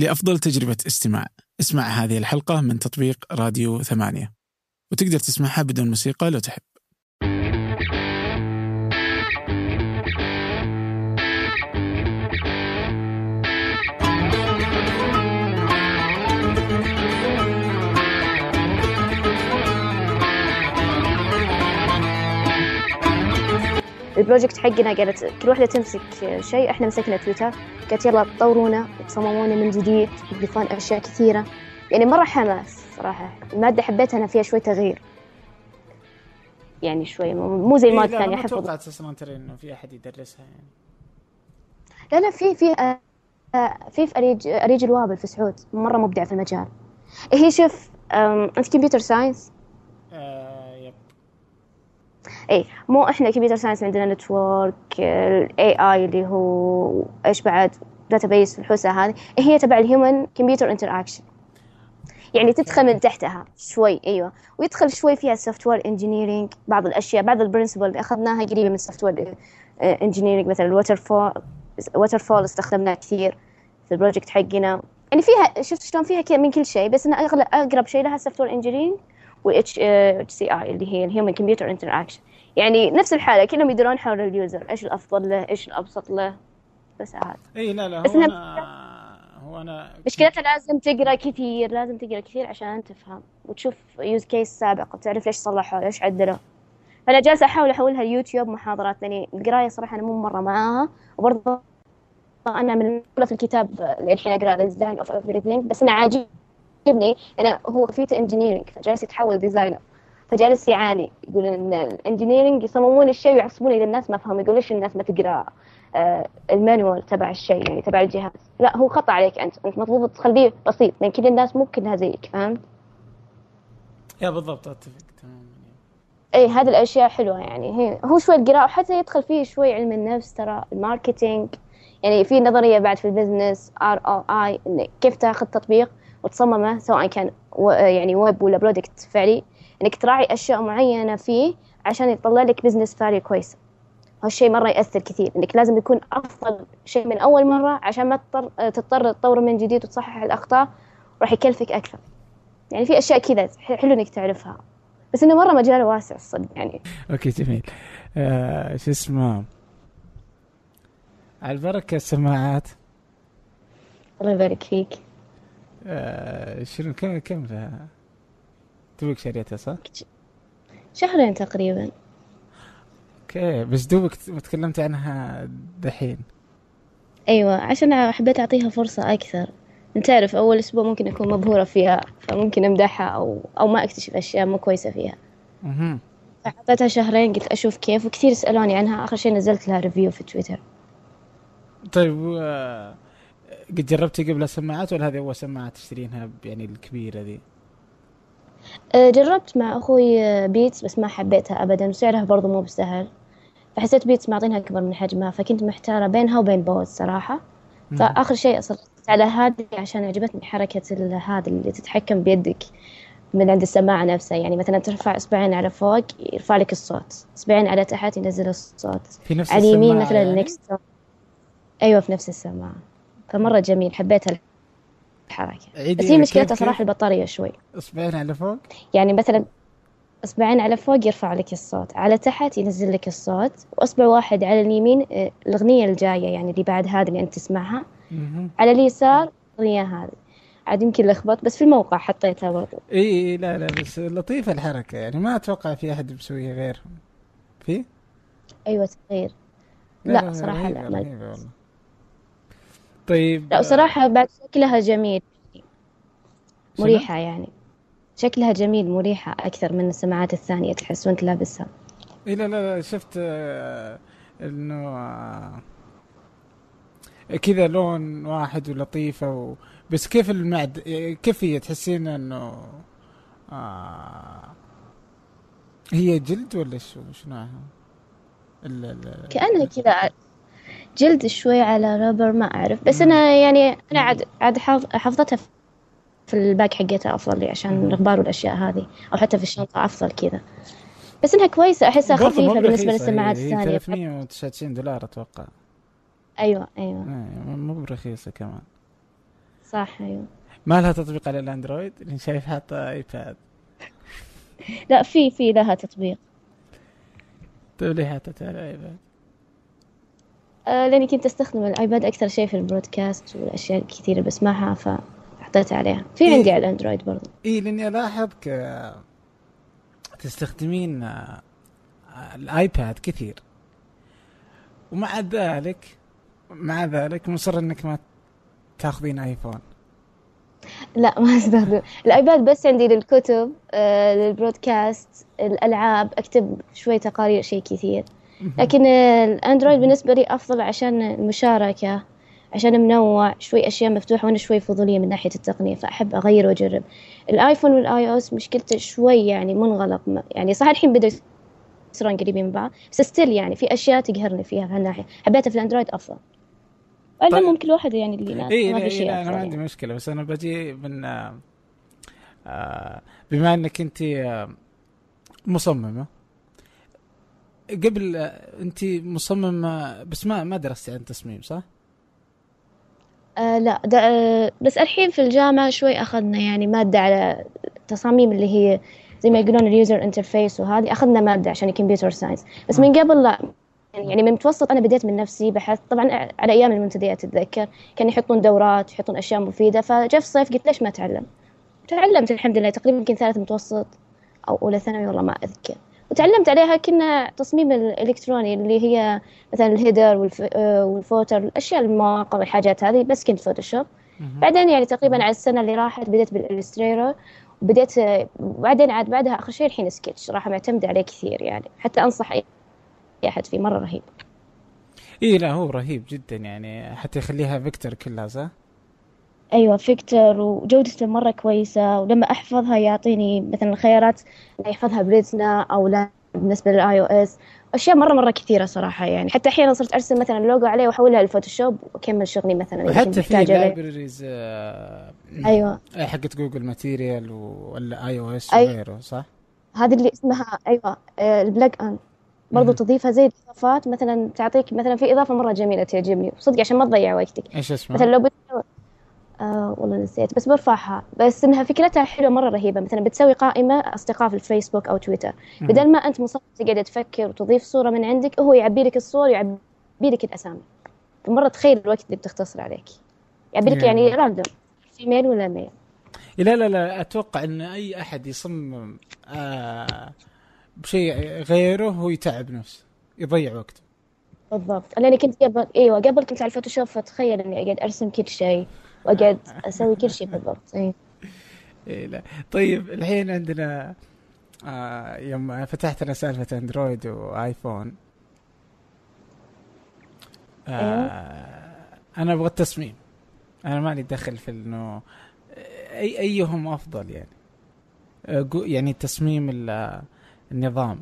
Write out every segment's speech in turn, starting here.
لأفضل تجربة استماع. اسمع هذه الحلقة من تطبيق راديو ثمانية. وتقدر تسمعها بدون موسيقى لو تحب. البروجكت حقنا قالت كل واحدة تمسك شيء إحنا مسكنا تويتر. قالت يلا تطورونا وتصممونا من جديد تضيفون أشياء كثيرة. يعني مرة حماس صراحة. المادة حبيتها أنا فيها شوي تغيير. يعني شوي مو زي المواد الثانية ما حفظ. توقعت أصلا ترى إنه في أحد يدرسها يعني. لا لا في في آه، في في اريج أريج الوابل في سعود مرة مبدع في المجال. هي شوف أم، أنت computer science اي مو إحنا computer science عندنا network ال AI اللي هو إيش بعد database الحوسة هذه هي تبع ال human computer interaction يعني تدخل من تحتها شوي أيوه. ويدخل شوي فيها ال software engineering بعض الأشياء بعض ال principle اللي أخذناها قريبة من ال software engineering مثلا ال waterfall waterfall استخدمناه كثير في ال project حقنا. يعني فيها شفت شلون فيها من كل شيء بس أنا أغلب أقرب شيء لها ال software engineering و HCI اللي هي ال human computer interaction يعني نفس الحالة كلهم يدورون حول ال user إيش الأفضل له إيش الأبسط له. بس هذا إي لا لا بس هو أنا هو أنا مشكلتها لازم تقرأ كثير لازم تقرأ كثير عشان تفهم وتشوف use case سابق وتعرف ليش صلحوا ليش عدلوا. فأنا جالسة أحاول أحولها اليوتيوب محاضرات لأني القراية صراحة أنا مو مرة معاها. وبرضه أنا من في الكتاب اللي الحين اقرا design of بس أنا عاجبني أنا هو في ال engineering فجالس يتحول designer فجالس يعاني. يقول إن ال engineering يصممون الشيء ويعصبون اذا الناس ما فهموا يقول ليش الناس ما تقرأ؟ آه، ال manual تبع الشيء يعني تبع الجهاز. لا هو خطأ عليك أنت. أنت مطلوب تخليه بسيط لأن كل الناس مو كلها زيك فهمت يا بالضبط أتفق تماما. اي هذه الأشياء حلوة يعني. هي هو شوي القراءة وحتى يدخل فيه شوي علم النفس ترى ال marketing. يعني في نظرية بعد في ال business ROI كيف تاخذ تطبيق. وتصممه سواء كان و- يعني ويب ولا product فعلي إنك تراعي أشياء معينة فيه عشان يطلع لك business value كويسه هالشيء مرة يأثر كثير إنك لازم يكون أفضل شيء من أول مرة عشان ما تضطر تضطر تطور من جديد وتصحح الأخطاء راح يكلفك أكثر. يعني في أشياء كذا حلو إنك تعرفها. بس إنه مرة مجاله واسع الصدق يعني. أوكي جميل. آه شو اسمه؟ على البركة السماعات. الله يبارك فيك. آه شنو كم كم لها؟ توك شريتها صح؟ شهرين تقريبا. أوكي بس دوبك تكلمت عنها دحين. أيوه عشان حبيت أعطيها فرصة أكثر. أنت تعرف أول أسبوع ممكن أكون مبهورة فيها فممكن أمدحها أو أو ما أكتشف أشياء مو كويسة فيها. أها فحطيتها شهرين قلت أشوف كيف وكثير سالوني عنها. آخر شيء نزلت لها review في تويتر طيب آه قد جربتي قبل سماعات ولا هذه أول سماعة تشترينها يعني الكبيرة ذي؟ أه، جربت مع أخوي أه، بيتس بس ما حبيتها ابدا وسعرها برضو مو بسهل. فحسيت بيتس معطينها أكبر من حجمها فكنت محتارة بينها وبين بوز صراحة. فآخر شيء أصرت على هذه عشان عجبتني حركة ال- هذا اللي تتحكم بيدك من عند السماعة نفسها. يعني مثلا ترفع إصبعين على فوق يرفع لك الصوت. إصبعين على تحت ينزل الصوت. في نفس على اليمين مثلا يعني؟ النكست أيوه في نفس السماعة. فمرة جميل حبيت الحركة. بس هي مشكلتها صراحة؟ البطارية شوي. اصبعين على فوق؟ يعني مثلا اصبعين على فوق يرفع لك الصوت على تحت ينزل لك الصوت واصبع واحد على اليمين آه، الأغنية الجاية يعني اللي بعد هذه اللي أنت تسمعها. على اليسار الأغنية هذه. عاد يمكن لخبط بس في الموقع حطيتها برضو. إي لا لا بس لطيفة الحركة. يعني ما أتوقع في أحد بيسويها غيرهم في؟ أيوه تغيير. لا، صراحة رهيبة- لا، رهيبة والله. طيب لا وصراحة بعد شكلها جميل شنو؟ مريحة يعني شكلها جميل مريحة أكثر من السماعات الثانية تحس وأنت لابسها اي لا لا لا شفت آه، إنه آه، كذا لون واحد ولطيفة و... بس كيف المعد كيف هي تحسين إنه آه هي جلد ولا شو شو نوعها؟ ال- ال- كأنها كذا جلد شوي على ربر ما أعرف. بس أنا يعني أنا عاد عاد حفظتها في الباك حقتها أفضل لي عشان الغبار والأشياء هذه. أو حتى في الشنطة أفضل كذا. بس إنها كويسة أحسها برضو خفيفة مو بالنسبة برخيصة للسماعات الثانية. 399 دولار أتوقع. أيوة أيوة. إيه، مو برخيصة كمان. صح أيوه. ما لها تطبيق على الأندرويد؟ اللي شايف حاطة ايباد لا في في لها تطبيق. طيب ليه حاطتها على الايباد؟ آه لأني كنت أستخدم الآيباد أكثر شيء في البودكاست والأشياء الكثيره بسمعها فحطيتها عليها. في إيه. عندي على الأندرويد برضو. اي لأني الاحظك تستخدمين آه، الآيباد كثير. ومع ذلك مع ذلك مصر إنك ما تاخذين آيفون. لا ما أستخدم. الآيباد بس عندي للكتب آه للبرودكاست الألعاب أكتب شوي تقارير شيء كثير. لكن الأندرويد بالنسبة لي أفضل عشان المشاركة عشان منوع شوي أشياء مفتوحة وأنا شوي فضولية من ناحية التقنية فأحب أغير وأجرب الآيفون وال iOS مشكلته شوي يعني منغلق يعني صح الحين بدا يصيرون قريبين من بعض بس still يعني في أشياء تقهرني فيها في هالناحيه حبيتها في الأندرويد أفضل طيب. بعدين ممكن الواحد يعني اللي ما, اي ما في إيه شيء أنا ما يعني. عندي مشكلة بس أنا بجي من آه، آه، بما إنك أنت آه، مصممة قبل آه، انت مصممه بس ما ما درستي عن تصميم صح؟ آه لا دا آه بس الحين في الجامعة شوي أخذنا يعني مادة على تصاميم اللي هي زي ما يقولون ال user interface وهذه أخذنا مادة عشان ال computer science. بس من قبل لا يعني من المتوسط أنا بديت من نفسي بحث طبعا على أيام المنتديات أتذكر كانوا يحطون دورات يحطون أشياء مفيدة فجاء في الصيف قلت ليش ما أتعلم؟ تعلمت الحمد لله تقريبا يمكن ثالث متوسط أو أولى ثانوي والله ما أذكر. وتعلمت عليها كنا تصميم الإلكتروني اللي هي مثلا ال header وال ف... آه، وال footer الأشياء المواقع والحاجات هذه بس كنت فوتوشوب. بعدين يعني تقريبا على السنة اللي راحت بديت بالإلستريتور وبديت بعدين عاد بعدها آخر شيء الحين سكتش صراحة معتمدة عليه كثير يعني حتى أنصح أي أحد فيه مرة رهيب. اي لا هو رهيب جدا يعني حتى يخليها vector كلها صح؟ أيوة vector وجودته مرة كويسة ولما أحفظها يعطيني مثلا الخيارات لا يحفظها retina أو لا بالنسبة لل iOS أشياء مرة مرة كثيرة صراحة يعني حتى أحيانا صرت أرسم مثلا لوجو عليه وأحولها للفوتوشوب وأكمل شغلي مثلا وحتى في عليه. libraries أيوة حقت جوجل material ولا iOS. وغيره صح؟ هذه اللي اسمها أيوه آه، ال plug-in برضو. تضيفها زي الإضافات مثلا تعطيك مثلا في إضافة مرة جميلة تعجبني صدق عشان ما تضيع وقتك إيش اسمه؟ مثلا لو آه والله نسيت. بس برفعها. بس إنها فكرتها حلوة مرة رهيبة. مثلا بتسوي قائمة أصدقاء في الفيسبوك أو تويتر. بدل ما أنت مصمم تقعد تفكر وتضيف صورة من عندك هو يعبي لك الصور يعبي لك الأسامي. فمرة تخيل الوقت اللي بتختصر عليك. يعبي لك يعني random female ولا male لا لا لا أتوقع إن أي أحد يصمم آه بشيء غيره هو يتعب نفسه يضيع وقته بالضبط. لأني كنت قبل إيوه قبل كنت على الفوتوشوب فتخيل إني أقعد أرسم كل شيء. وأقعد أسوي كل شيء بالضبط اي إيه لا. طيب الحين عندنا آه يوم فتحت أنا سالفة أندرويد وآيفون. آه أنا أبغى التصميم. أنا مالي دخل في إنه أي أيهم أفضل يعني؟ آه، يعني تصميم ال- النظام.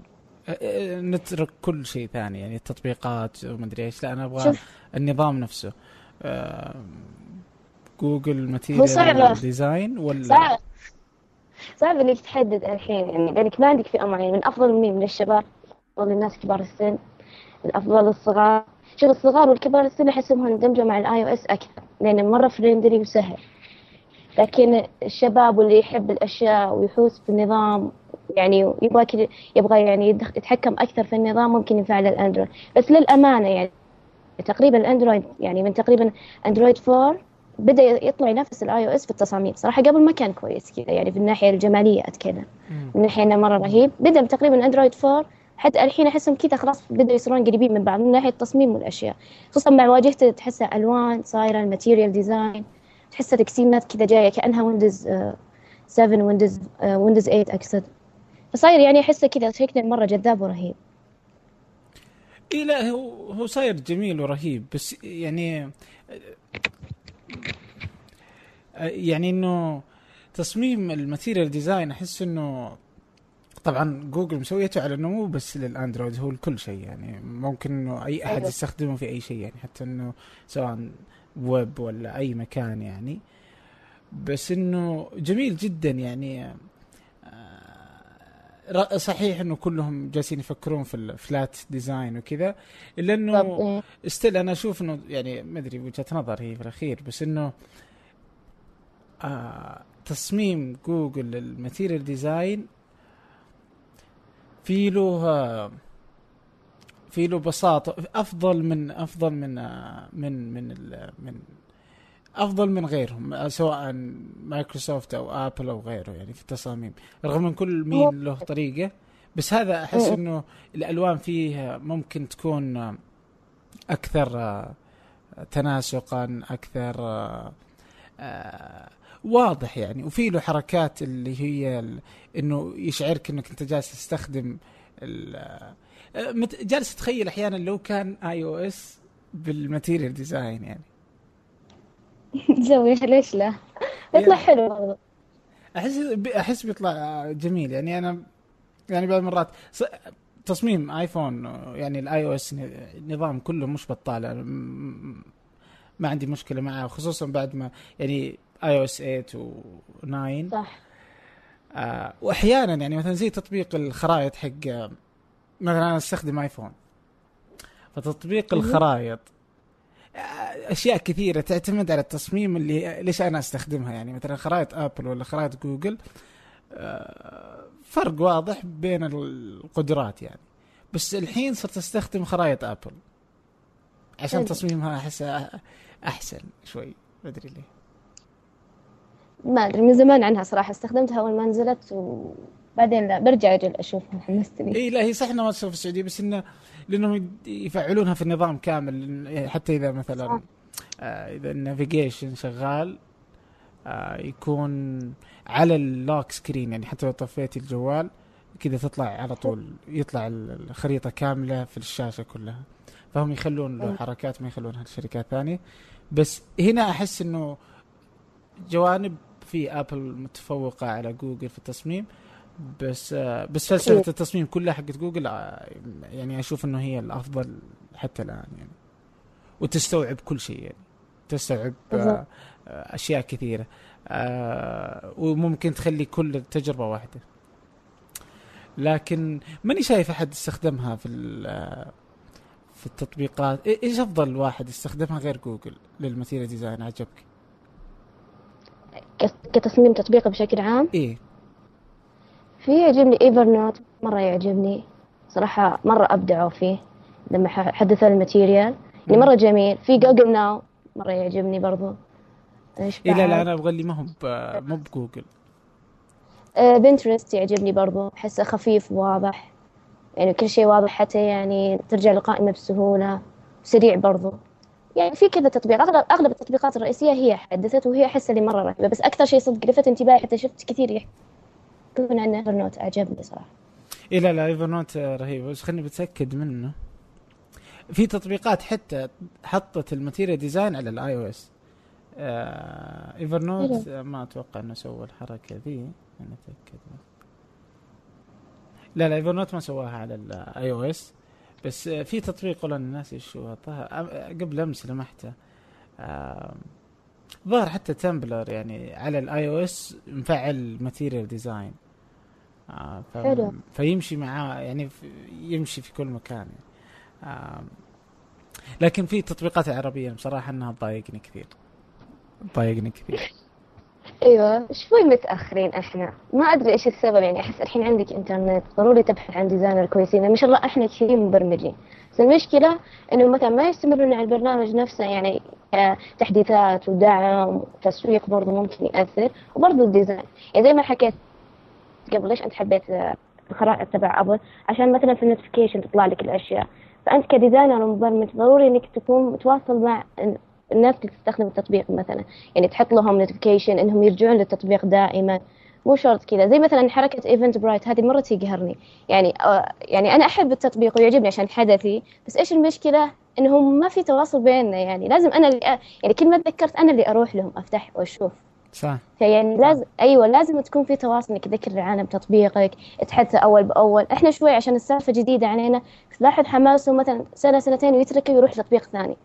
آه، آه، نترك كل شيء ثاني يعني التطبيقات ومدري إيش. لا أنا أبغى شوف. النظام نفسه. آه، جوجل material. design ولا؟ صعب. صعب إنك تحدد الحين يعني لأنك ما عندك فئة معينة. من أفضل مين؟ من الشباب افضل الناس كبار السن؟ الأفضل الصغار؟ شوف الصغار والكبار السن أحسهم اندمجوا مع ال iOS أكثر لأنه مرة friendly وسهل. لكن الشباب واللي يحب الأشياء ويحوس بالنظام يعني يبغى كده يبغى يعني يتحكم أكثر في النظام ممكن ينفع الأندرويد. بس للأمانة يعني تقريبا الأندرويد يعني من تقريبا اندرويد 4 بدأ يطلع ينافس ال iOS في التصاميم. صراحة قبل ما كان كويس كذا يعني في الناحية الجمالية أتكلم. من الحين مرة رهيب. بدأ تقريبا اندرويد 4 حتى الحين احسهم كذا خلاص بدأوا يصيرون قريبين من بعض من ناحية التصميم والأشياء. خصوصا مع واجهته تحسها ألوان صايرة ال material design تحسها تقسيمات كذا جاية كأنها ويندوز 7 ويندوز ويندوز 8 أقصد. فصاير يعني أحسه كذا شكله مرة جذاب ورهيب. اي لا هو هو صاير جميل ورهيب بس يعني يعني إنه تصميم ال material design أحس إنه طبعا جوجل مسويته على إنه مو بس للأندرويد هو لكل شيء يعني. ممكن إنه أي أحد أيوة. يستخدمه في أي شيء يعني حتى إنه سواء ويب ولا أي مكان يعني. بس إنه جميل جدا يعني. صحيح إنه كلهم جالسين يفكرون في ال flat design وكذا إلا إنه إيه. still أنا أشوف إنه يعني ما أدري وجهة نظر هي في الأخير بس إنه آه تصميم جوجل لل material design في له في له بساطة أفضل من أفضل من آه، من من من أفضل من غيرهم آه، سواء مايكروسوفت أو آبل أو غيره يعني في التصاميم رغم إن كل مين له طريقة بس هذا أحس إنه الألوان فيه ممكن تكون أكثر تناسقا أكثر واضح يعني. وفي له حركات اللي هي إنه يشعرك إنك أنت جالس تستخدم جالس تتخيل أحيانا لو كان iOS بال material design يعني. تسوي ليش لا؟ يطلع حلو. برضه احس أحس بيطلع جميل. يعني أنا يعني بعض المرات تصميم آيفون يعني ال iOS نظام كله مش بطال. ما عندي مشكلة معه خصوصا بعد ما يعني iOS 8 و 9 صح. آه واحيانا يعني مثلا زي تطبيق الخرائط حق مثلا أنا أستخدم آيفون. فتطبيق الخرائط أشياء كثيرة تعتمد على التصميم اللي ليش أنا أستخدمها. يعني مثلا خرائط آبل ولا خرائط جوجل آه فرق واضح بين القدرات يعني. بس الحين صرت أستخدم خرائط آبل. عشان تصميمها احسها أحسن شوي ما أدري ليه. ما أدري من زمان عنها صراحة استخدمتها أول ما نزلت وبعدين لا برجع أجل اشوفها حمستني إي لا هي صح انها ما في السعودية بس إنه لأنهم يفعلونها في النظام كامل حتى إذا مثلا آه إذا ال navigation شغال آه يكون على ال lock screen يعني حتى لو طفيت الجوال كذا تطلع على طول يطلع الخريطة كاملة في الشاشة كلها. فهم يخلون له حركات ما يخلونها لشركات ثانية. بس هنا أحس أنه جوانب في ابل متفوقة على جوجل في التصميم. بس بس فلسفة التصميم كلها حقت جوجل يعني أشوف إنه هي الأفضل حتى الآن يعني. وتستوعب كل شيء يعني. تستوعب أشياء كثيرة. وممكن تخلي كل تجربة واحدة. لكن ماني شايف أحد استخدمها في في التطبيقات. إيش أفضل واحد يستخدمها غير جوجل لل material design؟ عجبك. كتصميم تطبيقي بشكل عام؟ إيه. في يعجبني إيفر نوت مرة يعجبني. صراحة مرة أبدعوا فيه لما حدثوا الماتيريال. اللي مرة جميل. في جوجل ناو مرة يعجبني برضو. إيش إيه لا لا أنا أبغى اللي ما هو مو بجوجل. بنترست يعجبني برضو. أحسه خفيف وواضح يعني كل شيء واضح حتى يعني ترجع للقائمة بسهولة. سريع برضو. يعني في كذا تطبيق. اغلب أغلب التطبيقات الرئيسية هي حدثت وهي احس اللي مرة رهيبة. بس أكثر شيء صدق لفت انتباهي حتى شفت كثير يحكون عنه ايفر نوت عجبني صراحة اي لا لا ايفر نوت رهيب. بس خليني بتاكد منه. في تطبيقات حتى حطت ال material design على ال iOS ايفر نوت ما أتوقع إنه سوى الحركة ذي. أنا أتأكد. لا لا ايفر نوت ما سواها على ال iOS بس في تطبيق والله الناس شو قبل أمس لمحته. ظهر حتى تمبلر يعني على ال iOS مفعل material design حلو. فيمشي معاه يعني يمشي في كل مكان. يعني. لكن في تطبيقات عربية بصراحة إنها تضايقني كثير. تضايقني كثير. أيوه شوي متأخرين إحنا؟ ما أدري إيش السبب يعني أحس الحين عندك إنترنت ضروري تبحث عن designer كويسين ما شاء الله إحنا كثير مبرمجين. بس المشكلة إنه مثلا ما يستمرون على البرنامج نفسه يعني تحديثات ودعم وتسويق برضه ممكن يأثر وبرضه ال design. يعني زي ما حكيت قبل ليش أنت حبيت الخرائط تبع ابل عشان مثلا في ال notification تطلع لك الأشياء. فأنت ك designer ومبرمج ضروري إنك تكون متواصل مع الناس اللي تستخدم التطبيق مثلا. يعني تحط لهم notification إنهم يرجعون للتطبيق دائما. مو شرط كذا. زي مثلا حركة Eventbrite هذه مرة تقهرني يعني آه يعني أنا أحب التطبيق ويعجبني عشان حدثي. بس إيش المشكلة؟ إنهم ما في تواصل بيننا. يعني لازم أنا اللي. يعني كل ما تذكرت أنا اللي أروح لهم أفتح وأشوف. صح. فيعني لازم أيوه لازم تكون في تواصل انك تذكر العالم تطبيقك تحدث أول بأول. إحنا شوي عشان السالفة جديدة علينا تلاحظ حماسه مثلا سنة سنتين ويتركه ويروح لتطبيق ثاني.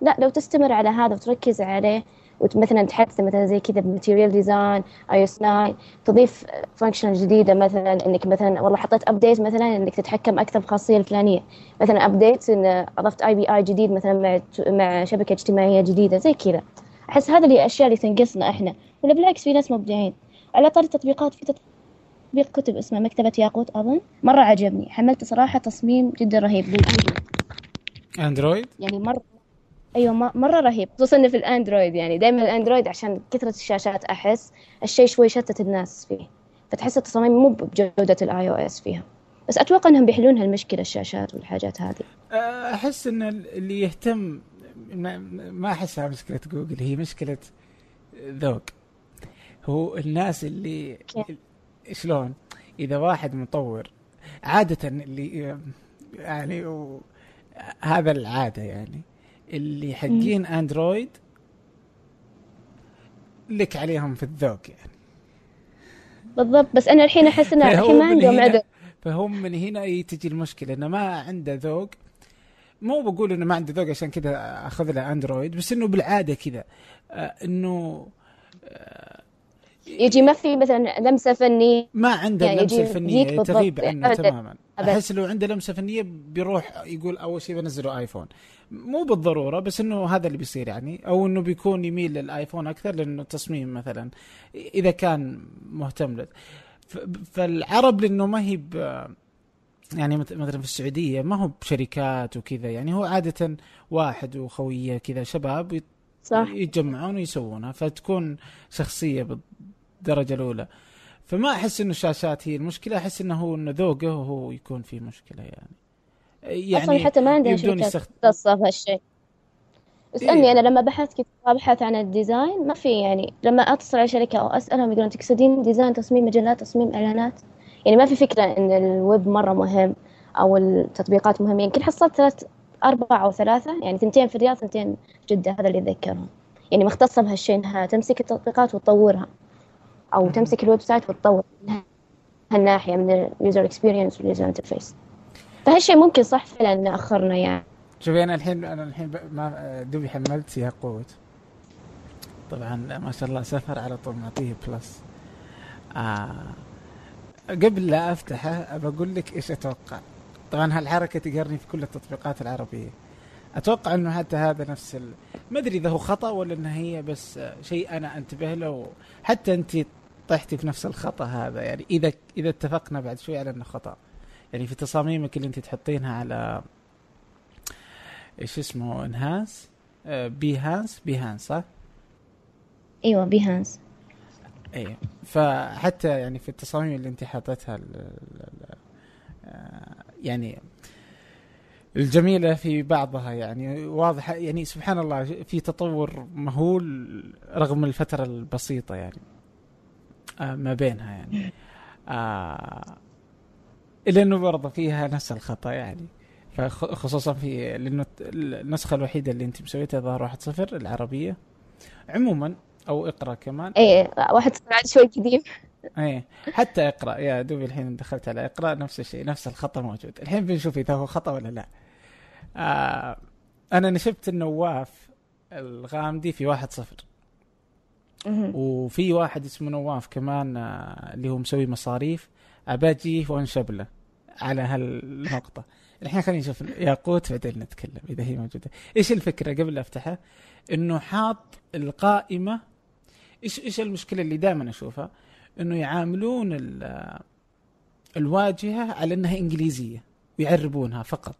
لا لو تستمر على هذا وتركز عليه ومثلا تحدث مثلا زي كذا ب material design iOS 9 تضيف function جديدة مثلا إنك مثلا والله حطيت update مثلا إنك تتحكم أكثر بالخاصيه الفلانية. مثلا update إن أضفت API جديد مثلا مع مع شبكة اجتماعية جديدة زي كذا. أحس هذا اللي الأشياء اللي تنقصنا إحنا. ولا بالعكس في ناس مبدعين على طاري التطبيقات في تطبيق كتب اسمه مكتبة ياقوت أظن. مرة عجبني. حملته صراحة تصميم جدا رهيب. للأندرويد أندرويد؟ يعني مرة أيوه مرة رهيب. خصوصا إنه في الأندرويد يعني دائما الأندرويد عشان كثرة الشاشات أحس الشيء شوي شتت الناس فيه. فتحس التصاميم مو بجودة ال iOS فيها. بس أتوقع إنهم بيحلون هالمشكلة الشاشات والحاجات هذه. أحس إن اللي يهتم ما, ما أحسها مشكلة جوجل. هي مشكلة ذوق. هو الناس اللي؟ شلون؟ إذا واحد مطور عادة اللي يعني هذا العادة يعني اللي حقين أندرويد لك عليهم في الذوق يعني. بالضبط بس أنا الحين أحس فهو الحين ما عندهم عذر فهم من هنا تجي المشكلة إنه ما عنده ذوق. مو بقول إنه ما عنده ذوق عشان كذا أخذ له أندرويد بس إنه بالعادة كذا. آه، إنه يجي ما في مثلا لمسة فنية. ما عنده يعني يجيك بالضبط. تغيب عنه. تماما. أحس لو عنده لمسة فنية بيروح يقول أول شيء بنزله آيفون. مو بالضرورة بس إنه هذا اللي بيصير يعني. أو إنه بيكون يميل للآيفون أكثر لأنه تصميم مثلا إذا كان مهتم له. فالعرب لأنه ما هي يعني مث- مثلا في السعودية ما هو بشركات وكذا. يعني هو عادة واحد وخوية كذا شباب صح. يتجمعون ويسوونها. فتكون شخصية بالدرجه الأولى. فما أحس إنه الشاشات هي المشكلة أحس إنه هو إنه ذوقه هو يكون فيه مشكلة يعني. يعني أصلا حتى ما عندنا شركات يستخد... مختصه في هالشيء اسألني إيه. أنا لما بحثت كنت ابحث عن ال design ما في يعني. لما أتصل على شركة أو أسألهم يقولون تقصدين design تصميم مجلات تصميم إعلانات؟ يعني ما في فكرة إن الويب مرة مهم أو التطبيقات مهمة. يمكن حصلت ثلاث أربع أو ثلاثة يعني ثنتين في الرياض ثنتين في جدة هذا اللي أتذكرهم. يعني مختصة بهالشيء إنها تمسك التطبيقات وتطورها. أو. تمسك ال website وتطور من هالناحيه من ال user experience وال user interface فهالشيء ممكن صح فعلا أخرنا يعني شوفي أنا الحين أنا الحين. ما دوبي حملت ياقوت طبعا ما شاء الله سفر على طول معطيه بلس آه. قبل لا أفتحه أبى أقول لك إيش أتوقع طبعا هالحركة تقهرني في كل التطبيقات العربية أتوقع إنه حتى هذا نفس ال... ما أدري إذا هو خطأ ولا انه هي بس شيء أنا أنتبه له حتى أنت طحتي في نفس الخطأ هذا. يعني إذا إذا اتفقنا بعد شوي على إنه خطأ. يعني في تصاميمك اللي أنت تحطينها على إيش اسمه إنهانس؟ آه بيهانس؟ بيهانس صح؟ أيوه بيهانس. اي فحتى يعني في التصاميم اللي أنت حاطتها آه، يعني الجميلة في بعضها يعني واضحة. يعني سبحان الله في تطور مهول رغم الفترة البسيطة يعني. ما بينها يعني. آه إلا إنه برضه فيها نفس الخطأ يعني. خصوصا في لأنه النسخة الوحيدة اللي أنت مسويتها ظهر واحد صفر العربية. عموما أو اقرأ كمان. اي واحد بعد شوي قديم. إيه حتى اقرأ. يا دوبي الحين دخلت على اقرأ نفس الشيء نفس الخطأ موجود. الحين بنشوف إذا هو خطأ ولا لا. آه أنا نشبت النواف الغامدي في واحد صفر. وفي واحد اسمه نواف كمان آه اللي هو مسوي مصاريف. اباجي وانشب له على هالنقطة. الحين خلينا نشوف ياقوت بعدين نتكلم إذا هي موجودة. إيش الفكرة قبل أفتحها؟ إنه حاط القائمة إيش إيش المشكلة اللي دائما أشوفها؟ إنه يعاملون ال- الواجهة على إنها إنجليزية ويعربونها فقط.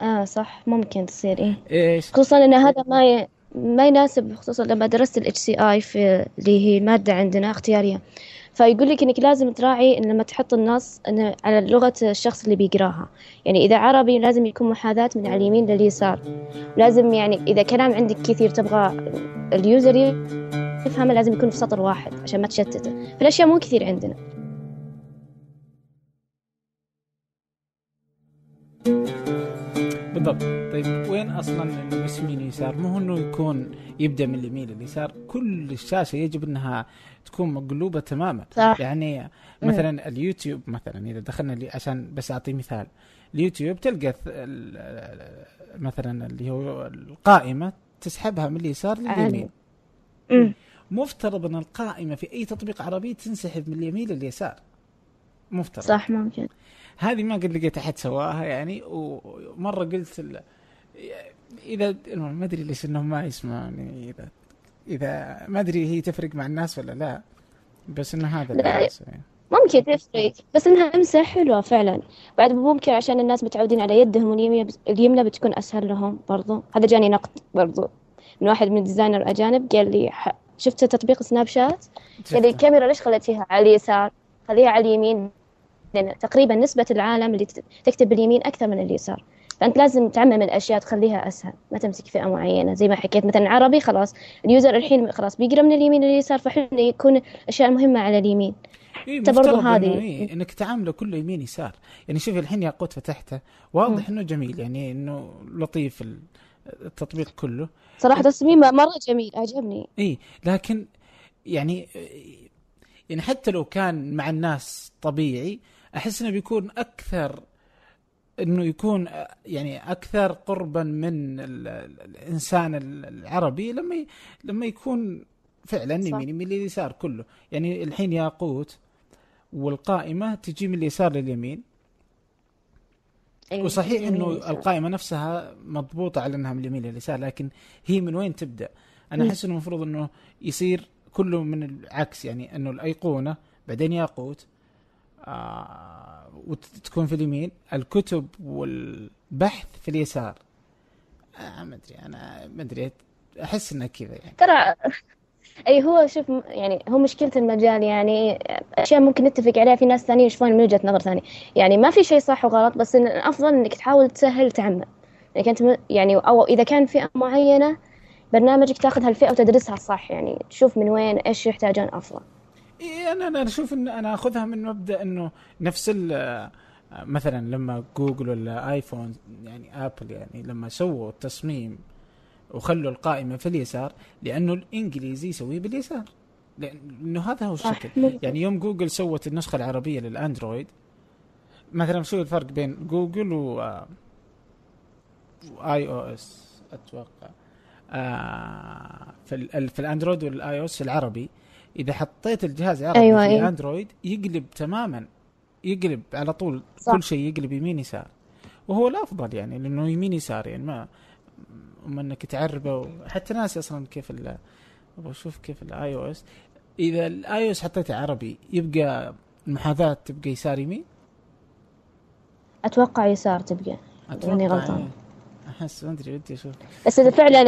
آه صح. ممكن تصير إيه. إيش؟ خصوصا إن هذا ما ي... ما يناسب خصوصا لما درست ال HCI في اللي هي مادة عندنا اختيارية. فيقول لك إنك لازم تراعي إن لما تحط النص انه على لغة الشخص اللي بيقراها. يعني إذا عربي لازم يكون محاذاة من على اليمين لليسار. لازم يعني إذا كلام عندك كثير تبغى اليوزر يفهمه لازم يكون في سطر واحد عشان ما تشتته. فالأشياء مو كثير عندنا. بالضبط. طيب وين أصلا يمين ويسار مو إنه يكون يبدأ من اليمين لليسار كل الشاشة يجب إنها تكون مقلوبة تماما. صح. يعني مثلا اليوتيوب مثلا إذا دخلنا لي عشان بس أعطي مثال اليوتيوب تلقى مثلا اللي هو القائمة تسحبها من اليسار لليمين. مفترض إن القائمة في أي تطبيق عربي تنسحب من اليمين لليسار. مفترض. صح ممكن. هذه ما قد لقيت أحد سواها يعني ومرة قلت. اذا ما أدري ليش إنهم ما يسمعوني اذا إذا ما أدري هي تفرق مع الناس ولا لا بس إنه هذا لا. ممكن تفرق بس إنها امسح حلوة فعلا بعد ممكن عشان الناس متعودين على يدهم اليمنى بتكون أسهل لهم برضو هذا جاني نقد برضو من واحد من الديزاينر أجانب قال لي. شفت تطبيق سناب شات قال لي. الكاميرا ليش خليتيها على اليسار خليها على اليمين لأن تقريبا نسبة العالم اللي تكتب باليمين أكثر من اليسار فأنت لازم تعمم الأشياء تخليها أسهل ما تمسك فئة معينة. زي ما حكيت مثلا عربي خلاص اليوزر الحين خلاص بيقرأ من اليمين لليسار إنه يكون الاشياء المهمة على اليمين. إيه مفترض هذه. إنه إيه إنك تعامله كله يمين يسار. يعني شوف الحين ياقوت فتحته واضح إنه جميل يعني إنه لطيف ال- التطبيق كله. صراحة تصميمه مرة جميل عجبني اي لكن يعني يعني حتى لو كان مع الناس طبيعي أحس إنه بيكون أكثر إنه يكون يعني أكثر قربا من ال- ال- الانسان العربي لما لما يكون فعلا. يمين يمين لليسار كله يعني الحين ياقوت والقائمة تجي من اليسار لليمين أيوة. وصحيح إنه. القائمة نفسها مضبوطة على إنها من اليمين لليسار لكن هي من وين تبدأ؟ أنا. أحس إنه المفروض إنه يصير كله من العكس يعني إنه الأيقونة بعدين ياقوت آه وتكون في اليمين الكتب والبحث في اليسار. آه ما أدري أنا ما أدري أحس إنه كذا يعني. ترى أي هو شوف يعني هو مشكلة المجال يعني أشياء ممكن نتفق عليها في ناس ثانيين يشوفون من وجهة نظر ثانية. يعني ما في شيء صح وغلط بس إن الأفضل إنك تحاول تسهل تعمم إنك أنت م- يعني أو إذا كان فئة معينة برنامجك تاخذ هالفئة وتدرسها صح. يعني تشوف من وين إيش يحتاجون أفضل. إيه أنا أنا أشوف ان أنا آخذها من مبدأ إنه نفس ال مثلا لما جوجل ولا آيفون يعني آبل يعني لما سووا التصميم وخلوا القائمة في اليسار لأنه الإنجليزي يسويه باليسار. لأنه هذا هو الشكل. يعني يوم جوجل سوت النسخة العربية للأندرويد مثلا شو الفرق بين جوجل و iOS؟ أتوقع. آه في ال في الأندرويد وال iOS العربي. إذا حطيت الجهاز عربي أيوة، في أيوة. أندرويد يقلب تماما يقلب على طول صح. كل شيء يقلب يمين يسار وهو الافضل يعني لأنه يمين يسار يعني ما اما إنك تعربه حتى ناسي أصلا كيف أشوف كيف ال iOS إذا ال iOS حطيته عربي يبقى المحاذاة تبقى يسار يمين أتوقع يسار تبقى ماني أتوقع غلطان. إيه. أحس ما أدري ودي أشوف بس إذا فعلا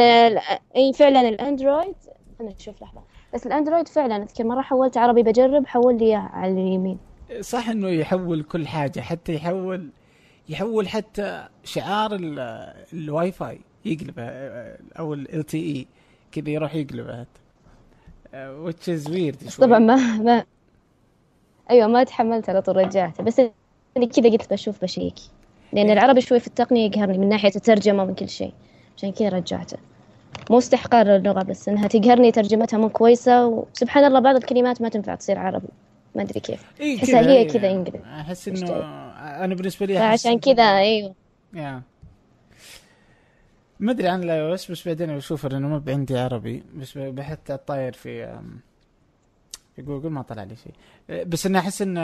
اي فعلا الأندرويد خلينا نشوف لحظة بس الأندرويد فعلا اذكر مرة حولت عربي بجرب حول لي على اليمين صح إنه يحول كل حاجة حتى يحول يحول حتى شعار ال- الواي فاي يقلبه أو LTE كذا يروح يقلبه which is weird شوي. طبعا ما ما أيوه ما تحملت على طول رجعته بس كذا قلت بشوف ب check لأن. العربي شوي في التقنية يقهرني من ناحية الترجمة ومن كل شيء عشان كذا رجعته مو استحقار للغه بس إنها تقهرني ترجمتها مو كويسة وسبحان الله بعض الكلمات ما تنفع تصير عربي ما أدري كيف إيه أحسها هي. كذا English. أحس إنه مشترك. أنا بالنسبة لي أحس فعشان كذا إيوه يا ما أدري عن ال iOS بس بعدين بشوف إنه ما عندي عربي بس بحثت الطاير في في جوجل ما طلع لي شيء بس أنا أحس إن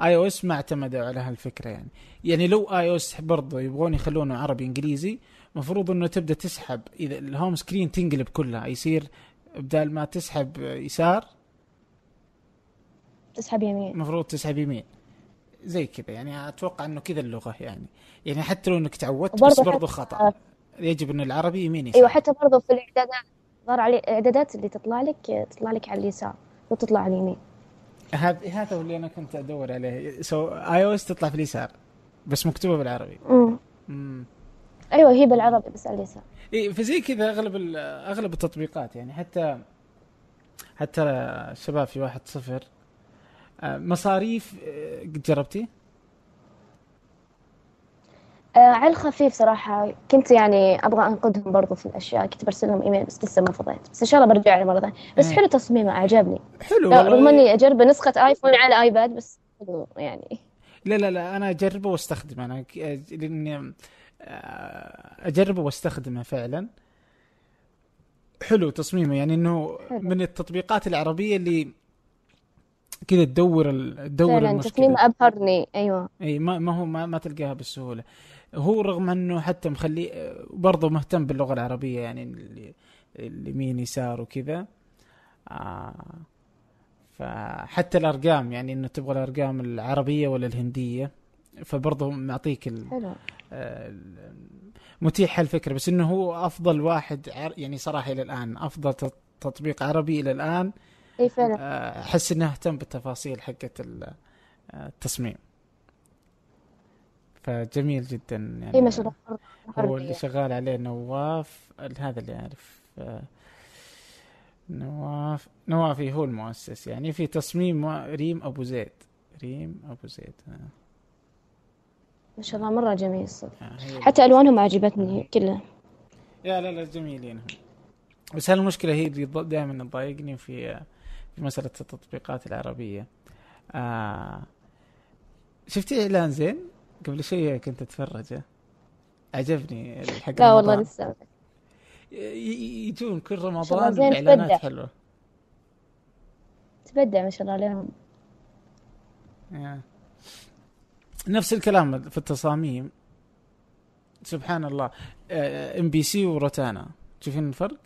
iOS ما اعتمدوا على هالفكرة يعني يعني لو iOS برضه يبغون يخلونه عربي إنجليزي مفروض إنه تبدأ تسحب إذا ال home screen تنقلب كلها يصير بدال ما تسحب يسار تسحب يمين. المفروض تسحب يمين. زي كذا يعني أتوقع إنه كذا اللغة يعني. يعني حتى لو إنك تعودت بس برضه خطأ. يجب إن العربي يمين يسار. أيوه حتى برضه في الاعدادات ظهر عليه الاعدادات اللي تطلع لك تطلع لك على اليسار وتطلع على اليمين. هذا هذا اللي أنا كنت أدور عليه. so iOS تطلع في اليسار بس مكتوبة بالعربي. امم أيوه هي بالعربي بس على اليسار. اي فزي كذا أغلب أغلب التطبيقات يعني حتى حتى الشباب في واحد صفر. آه، مصاريف آه، قد جربتي؟ آه على الخفيف صراحة كنت يعني أبغى أنقدهم برضو في الأشياء. كنت برسل لهم إيميل بس لسه ما فضيت. بس إن شاء الله برجع له مرة ثانية. بس إيه. حلو تصميمه أعجبني. حلو. رغم إني أجرب نسخة آيفون على آيباد بس حلو يعني. لا لا لا أنا أجربه وأستخدمه. أنا ك- لأني آه، أجربه وأستخدمه فعلا. حلو تصميمه يعني إنه حلو. من التطبيقات العربية اللي كذا تدور تدور فعلا المشكلة. تصميمه أبهرني. أيوة. إي ما ما هو ما, ما تلقاها بالسهوله هو رغم إنه حتى مخلي برضه مهتم باللغة العربية يعني اللي اليمين يسار وكذا. آه فحتى الأرقام يعني إنه تبغى الأرقام العربية ولا الهندية. فبرضه معطيك ال... حلو. آه، متيح الفكرة بس إنه هو أفضل واحد يعني صراحة إلى الآن أفضل تط- تطبيق عربي إلى الآن. إي فعلا. آه، أحس إنه اهتم بالتفاصيل حقت آه، التصميم. فجميل جدا يعني. مرة هو اللي. شغال عليه نواف هذا اللي يعرف آه، نواف نوافي هو المؤسس. يعني في تصميم ريم أبو زيد. ريم أبو زيد. آه، ما شاء الله مرة جميل الصدق آه، حتى ألوانهم عجبتني كلها. يا لا لا جميلين هم بس هالمشكلة هي اللي دائما تضايقني في في مسألة التطبيقات العربية؟ آه شفتي إعلان زين؟ قبل شوية كنت أتفرجه عجبني حق لا والله. لسه يجون كل رمضان بإعلانات تبدع. حلوة. تبدع ما شاء الله عليهم. نفس الكلام في التصاميم. سبحان الله. ام بي سي وروتانا تشوفين الفرق؟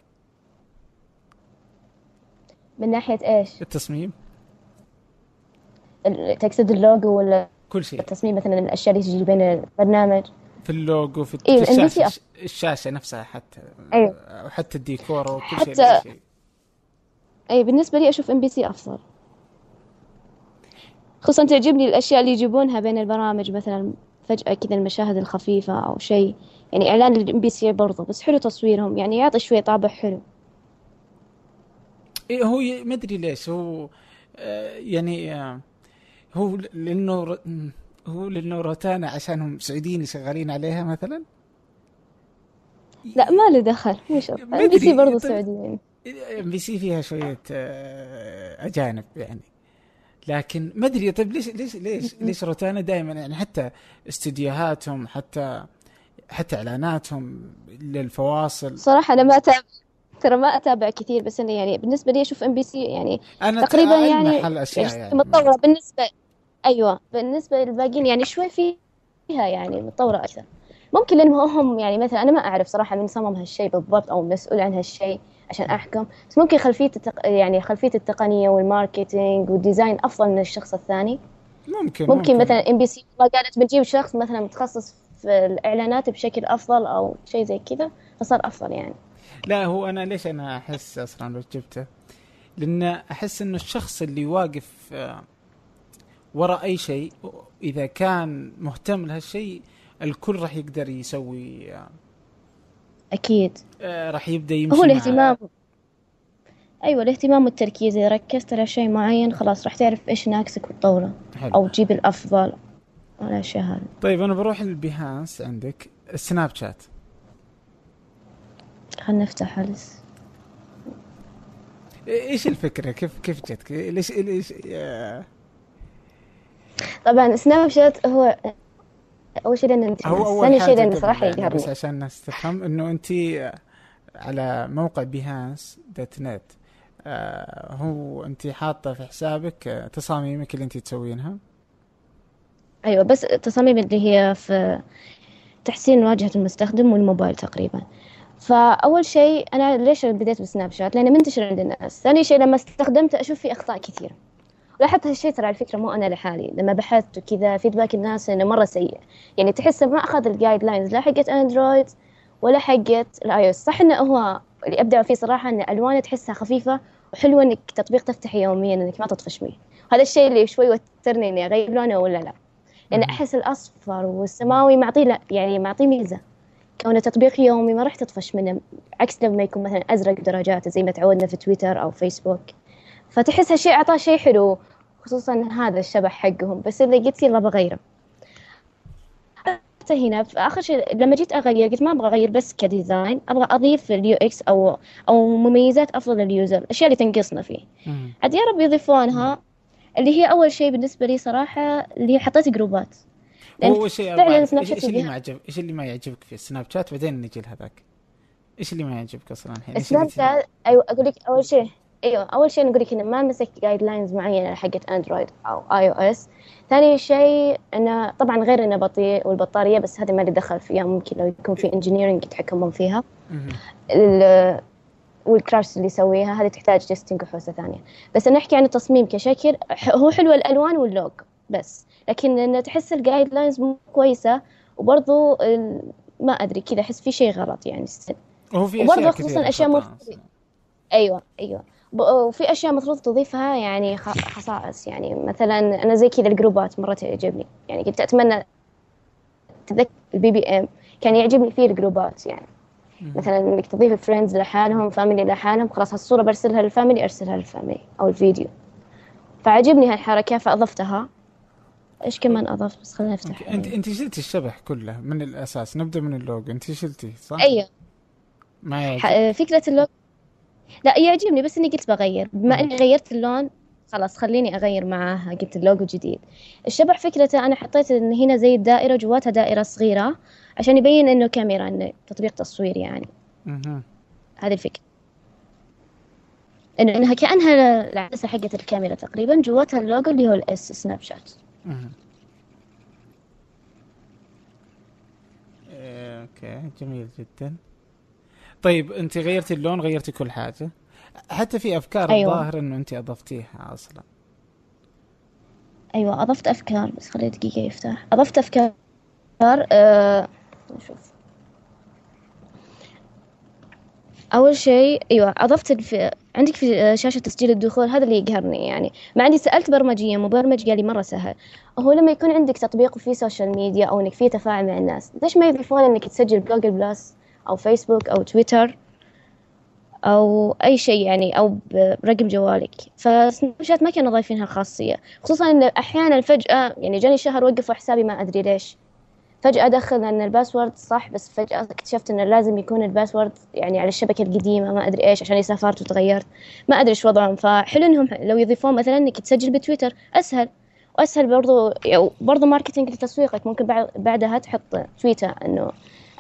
من ناحية إيش؟ التصميم. ال- تقصد اللوجو ولا كل شيء. التصميم مثلا الأشياء اللي تجي بين البرنامج؟ في اللوجو في, إيه، الشاشة الشاشة نفسها حتى أيوة. وحتى الديكور وكل شيء. حتى- شيء. أي بالنسبة لي أشوف ام بي سي أفضل. خصوصا تعجبني الأشياء اللي يجيبونها بين البرامج مثلا فجأة كذا المشاهد الخفيفة أو شيء. يعني إعلان الام بي سي برضه بس حلو تصويرهم يعني يعطي شوية طابع حلو. إيه هو ما أدري ليش هو آه، يعني آه، هو م، هو لأنه روتانا عشانهم سعوديين شغالين عليها مثلا؟ لا ما له دخل مش ام بي سي أدري. برضه. سعوديين. ام بي سي فيها شوية آه، أجانب يعني. لكن ما أدري طيب ليش ليش ليش ليش روتانا دائما يعني حتى استديوهاتهم حتى حتى إعلاناتهم للفواصل؟ صراحة أنا ما أتابع ترى ما أتابع كثير بس أنا يعني بالنسبة لي أشوف إم بي سي يعني أنا تقريبا يعني هالاشياء يعني متطورة. بالنسبة أيوة بالنسبة للباقيين يعني شوي فيها يعني متطورة أكثر. ممكن لأنهم هم يعني مثلا أنا ما أعرف صراحة من صمم هالشيء بالضبط أو مسؤول عن هالشيء. عشان أحكم. بس ممكن خلفية التق... يعني خلفية التقنية وال marketing وال design أفضل من الشخص الثاني. ممكن ممكن مثلا إم بي سي قالت بنجيب شخص مثلا متخصص في الإعلانات بشكل أفضل أو شيء زي كذا فصار أفضل يعني. لا هو أنا ليش أنا أحس أصلا لو جبته؟ لأن أحس إنه الشخص اللي واقف آه، وراء أي شيء إذا كان مهتم لهالشيء الكل راح يقدر يسوي آه، أكيد. آه، راح يبدأ يمشي هو مع- الاهتمام. أيوة الاهتمام والتركيز إذا ركزت على شيء معين خلاص راح تعرف إيش ناقصك وتطوره. أو تجيب الأفضل. والأشياء هذه. طيب أنا بروح للبيهانس عندك. السناب شات. خلنا نفتح هلس إيش الفكرة؟ كيف كيف جتك؟ ليش ليش آه، طبعا سناب شات هو أول شيء لأنه انت هو أول ثاني شيء قبل صراحة يعني بس يقهرني عشان الناس تفهم إنه أنت على موقع بيهانس دوت نت. آه هو أنت حاطة في حسابك آه، تصاميمك اللي أنت تسوينها. أيوة بس التصاميم اللي هي في تحسين واجهة المستخدم والموبايل تقريبا. فأول شيء أنا ليش بديت بسناب شات؟ لأنه منتشر عند الناس ثاني شيء لما استخدمته أشوف فيه أخطاء كثيرة. لاحظت هالشيء ترى على فكرة مو أنا لحالي. لما بحثت وكذا feedback الناس إنه مرة سيء. يعني تحسه ما أخذ ال guidelines لا حقت أندرويد ولا حقت الآي أو صح إنه هو اللي أبدع فيه صراحة إن ألوانه تحسها خفيفة وحلوة إنك تطبيق تفتحه يوميا إنك ما تطفش فيه. هذا الشيء اللي شوي وترني إني أغير لونه ولا لا. لأن مم. أحس الأصفر والسماوي معطيه لا يعني معطيه ميزة. كونه تطبيق يومي ما راح تطفش منه عكس لما يكون مثلا أزرق درجات زي ما تعودنا في تويتر أو فيسبوك فتحس هالشيء أعطاه شيء حلو. خصوصا هذا الشبح حقهم بس اللي قلت يلا بغيره حتى هنا في آخر شيء لما جيت أغير قلت ما أبغى أغير بس ك design أبغى أضيف ال UX أو أو مميزات أفضل لل user الأشياء اللي تنقصنا فيه. عاد يا رب يضيفونها اللي هي أول شيء بالنسبة لي صراحة اللي حطيت groupات. هو شيء فعلاً سناب إيش شات إيش اللي ما عجب إيش اللي ما يعجبك في السناب شات بعدين نجي لهذاك. إيش اللي ما يعجبك أصلا الحين؟ سناب شات أيوه أقول لك أول شيء إيوه أول شيء نقول لك إنه ما مسك guidelines معينة حقت اندرويد أو iOS ثاني شيء إنه طبعا غير إنه بطيء والبطارية بس هذا ما لي دخل فيها. ممكن لو يكون في engineering يتحكمون فيها. وال crash اللي يسويها هذه تحتاج testing وحوسه ثانية. بس أنا احكي عن التصميم كشكل هو حلو الألوان واللوج بس لكن ان تحس ال guidelines مو كويسة. وبرضه ما أدري كذا أحس في شيء غلط يعني. السن هو في وبرضه اشياء خصوصا أشياء. مف... أيوه أيوه. وفي أشياء مفروض تضيفها يعني خصائص. يعني مثلا أنا زي كذا ال groupات مره تعجبني يعني كنت أتمنى تذكر ال BBM كان يعجبني فيه ال groupات يعني. مثلا إنك تضيف friends لحالهم family لحالهم خلاص هالصورة برسلها لل family أرسلها لل family أو الفيديو. فعجبني هالحركة فأضفتها. إيش كمان أضفت؟ بس خلينا نفتح okay. انت أنت شلتي الشبح كله من الأساس. نبدأ من اللوجو. أنت شلتي صح؟ أيوه. ما فكرة اللون لا يعجبني بس إني قلت بغير. بما إني غيرت اللون خلاص خليني أغير معاها قلت اللوجو جديد. الشبح فكرته أنا حطيت إن هنا زي الدائرة جواتها دائرة صغيرة عشان يبين إنه كاميرا إنه تطبيق تصوير يعني. هذه الفكرة. إنه إنها كأنها العدسة حقت الكاميرا تقريبا جواتها اللوجو اللي هو ال S سناب شات okay جميل جدا. طيب أنت غيرتي اللون غيرتي كل حاجة. حتى في أفكار أيوة. الظاهر إنه أنت أضفتيها أصلا. أيوه أضفت أفكار بس خلي دقيقة يفتح. أضفت أفكار أه... نشوف أول شيء أيوه أضفت الف... عندك في شاشة تسجيل الدخول هذا اللي يقهرني يعني. مع إني سألت برمجيا مبرمج قال لي مرة سهل. هو لما يكون عندك تطبيق وفيه سوشيال ميديا أو إنك فيه تفاعل مع الناس ليش ما يضيفون إنك تسجل ب Google Plus أو فيسبوك أو تويتر أو أي شيء يعني أو برقم جوالك. ف Snapchat ما كانوا ضايفين هالخاصيه خصوصا إن أحيانا فجأة يعني جاني شهر وقفوا حسابي ما أدري ليش. فجأة ادخل إن ال password صح بس فجأة اكتشفت انه لازم يكون ال password يعني على الشبكة القديمة ما أدري إيش عشان سافرت وتغيرت. ما أدري إيش وضعهم. فحلو إنهم لو يضيفون مثلا إنك تسجل بتويتر. أسهل. وأسهل برضو يعني برضو marketing لتسويقك. ممكن بعد بعدها تحط تويتر إنه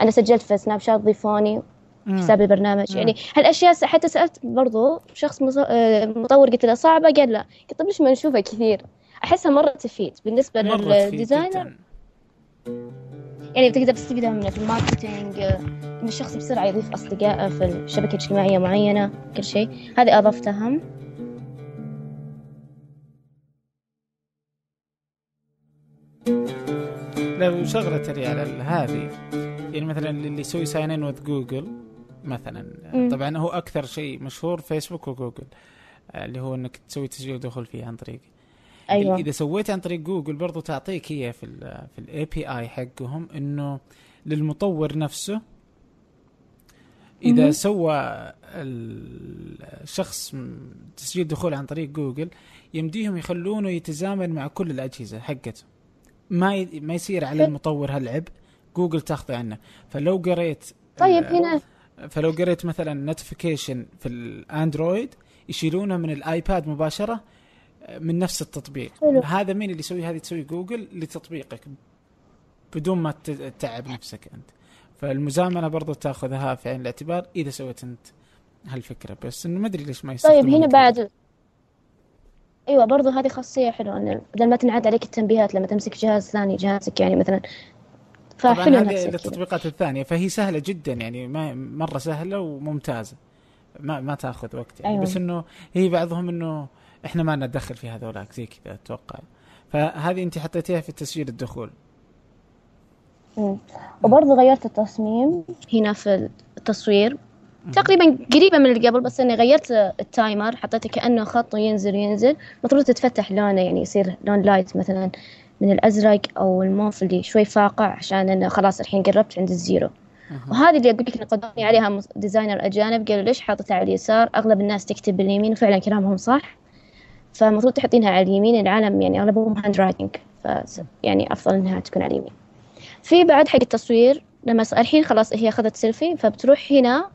أنا سجلت في Snapchat ضيفوني. حساب البرنامج. مم. يعني هالأشياء حتى سألت برضو شخص آه، مطور قلت له صعبة؟ قال لا. قلت طيب ليش ما نشوفها كثير؟ أحسها مرة تفيد بالنسبة لل designer. يعني بتقدر تستفيد منها في ال marketing إن الشخص بسرعة يضيف اصدقائه في الشبكة الاجتماعية معينة كل شيء. هذه اضفتها لا try على ال- هذه يعني مثلا اللي يسوي sign in with Google مثلا مم. طبعا هو أكثر شيء مشهور فيسبوك وجوجل آه، اللي هو إنك تسوي تسجيل دخول فيه عن طريق أيوه إذا سويت عن طريق جوجل برضو تعطيك هي في ال في ال API حقهم إنه للمطور نفسه إذا مهم. سوى الشخص تسجيل دخول عن طريق جوجل يمديهم يخلونه يتزامن مع كل الأجهزة حقته ما ي... ما يصير على حلو. المطور هالعب. جوجل تاخذه عنه. فلو قريت طيب ال- هنا. فلو قريت مثلا notification في ال Android يشيلونه من ال iPad مباشرة من نفس التطبيق. حلو. هذا مين اللي يسوي؟ هذه تسوي جوجل لتطبيقك بدون ما تتعب نفسك أنت. فالمزامنة برضو تاخذها في عين الاعتبار إذا سويت أنت هالفكرة. بس إنه ما أدري ليش ما يستخدمون طيب هنا. بعد أيوه برضو هذه خاصية حلوة إن بدل ما تنعاد عليك التنبيهات لما تمسك جهاز ثاني جهازك يعني مثلا. فحلو هذه للتطبيقات الثانية فهي سهلة جدا يعني ما مرة سهلة وممتازة. ما ما تأخذ وقت يعني أيوة. بس إنه هي بعضهم إنه إحنا ما ندخل في هذولاك زي كذا أتوقع. فهذه أنت حطيتيها في تسجيل الدخول. وبرضه غيرت التصميم هنا في التصوير. تقريبا قريبة من اللي قبل بس إني غيرت ال timer حطيته كأنه خط وينزل ينزل. المفروض تتفتح لونه يعني يصير لون light مثلا من الأزرق أو الموف اللي شوي فاقع عشان إنه خلاص الحين قربت عند ال zero. وهذه اللي أقول لك نقدوني عليها designer أجانب قالوا ليش حاطتها على اليسار؟ أغلب الناس تكتب باليمين وفعلا كلامهم صح. فالمفروض تحطينها على اليمين العالم يعني أغلبهم hand writing ف يعني أفضل إنها تكون على اليمين. في بعد حق التصوير لما الحين خلاص هي أخذت سيلفي فبتروح هنا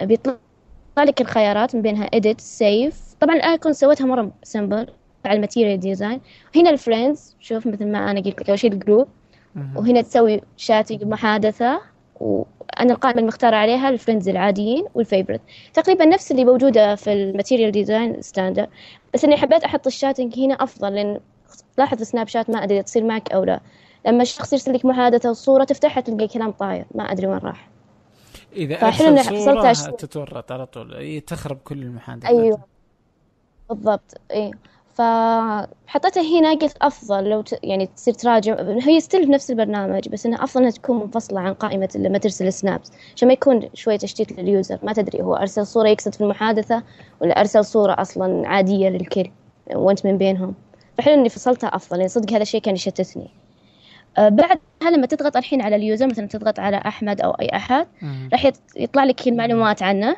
بيطلع لك الخيارات من بينها edit save. طبعا ال icon سويتها مرة simple على ال material design هنا ال friends شوف مثل ما أنا قلت لك أول شيء ال group. وهنا تسوي chatting محادثة. وأنا القائمة المختارة عليها ال friends العاديين وال favorite تقريبا نفس اللي موجودة في ال material design standard بس إني حبيت أحط ال chatting هنا أفضل لأن لاحظ Snapchat ما أدري تصير معك أو لا. لما الشخص يرسل لك محادثة وصورة تفتحها تلقى كلام طاير. ما أدري وين راح. إذا فحلو حصلتها صورة شيء. تتورط على طول. تخرب كل المحادثات. أيوه. بالضبط. إي. فحطيتها هنا قلت أفضل لو ت... يعني تصير تراجع. هي still نفس البرنامج بس إنها أفضل إنها تكون منفصلة عن قائمة لما ترسل snaps عشان ما يكون شوية تشتيت لل user ما تدري هو أرسل صورة يقصد في المحادثة ولا أرسل صورة أصلا عادية للكل. وانت من بينهم. فحلو إني فصلتها أفضل. يعني صدق هذا الشيء كان يشتتني. بعدها لما تضغط الحين على ال user مثلا تضغط على أحمد أو أي أحد. راح يط- يطلع لك المعلومات عنه.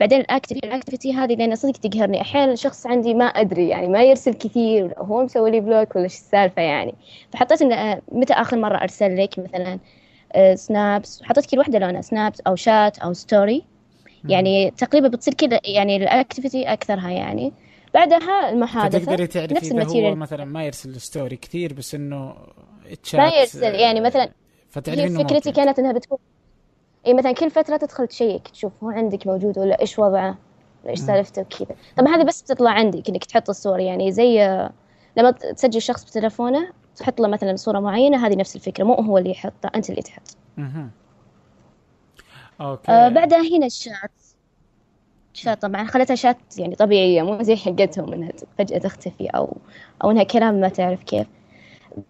بعدين ال activity ال activity هذه لأن صدق تقهرني. أحيانا شخص عندي ما أدري يعني ما يرسل كثير هو مسوي لي block ولا إيش السالفة يعني. فحطيت إنه آه، متى آخر مرة أرسل لك مثلا آه، snaps حطيت كل واحدة لونها snaps أو شات أو story يعني تقريبا بتصير كذا يعني ال activity أكثرها يعني. بعدها المحادثة فتقدري تعرفي نفس اذا هو ال material مثلا ما يرسل story كثير بس إنه ما يرسل يعني مثلا فتعرفي هي إنه فكرتي. كانت إنها بتكون إي مثلا كل فترة تدخل check تشوف هو عندك موجود ولا إيش وضعه ولا إيش سالفته وكذا. طبعا هذه بس بتطلع عندك إنك تحط الصور يعني زي آه، لما تسجل شخص بتلفونه تحط له مثلا صورة معينة هذه نفس الفكرة مو هو اللي يحطها أنت اللي تحط. مهم. okay. آه بعدها هنا ال chat. chat طبعا خليتها شات يعني طبيعية مو زي حقتهم إنها فجأة تختفي أو أو إنها كلام ما تعرف كيف.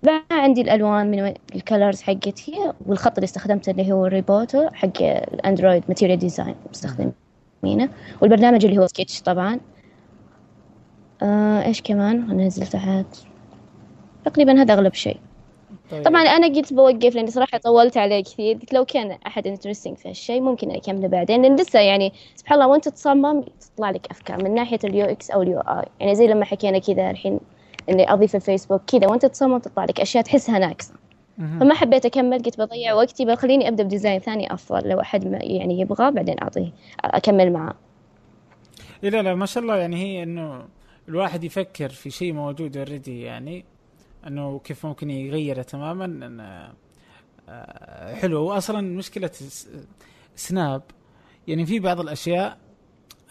بعد عندي الألوان من ال colors حقتي والخط اللي استخدمته اللي هو ال Roboto حق ال Android material design مستخدمينه. والبرنامج اللي هو سكتش طبعا. آه إيش كمان؟ ننزل تحت تقريبا هذا أغلب شيء. طيب. طبعا أنا قلت بوقف لأني صراحة طولت عليه كثير. قلت لو كان أحد interesting في هالشيء ممكن اكمله بعدين. لأن لسه يعني سبحان الله وأنت تصمم تطلع لك أفكار من ناحية ال UX أو ال UI يعني زي لما حكينا كذا الحين إني أضيف الفيسبوك كذا وأنت تصمم تطلع لك أشياء تحسها ناقصة. فما حبيت أكمل قلت بضيع وقتي بخليني أبدأ ب design ثاني أفضل لو أحد ما يعني يبغى بعدين أعطيه أكمل معاه. إيه لا لا ما شاء الله. يعني هي إنه الواحد يفكر في شيء موجود اوريدي يعني إنه كيف ممكن يغيره تماما. آه، حلو واصلا مشكلة سناب يعني في بعض الأشياء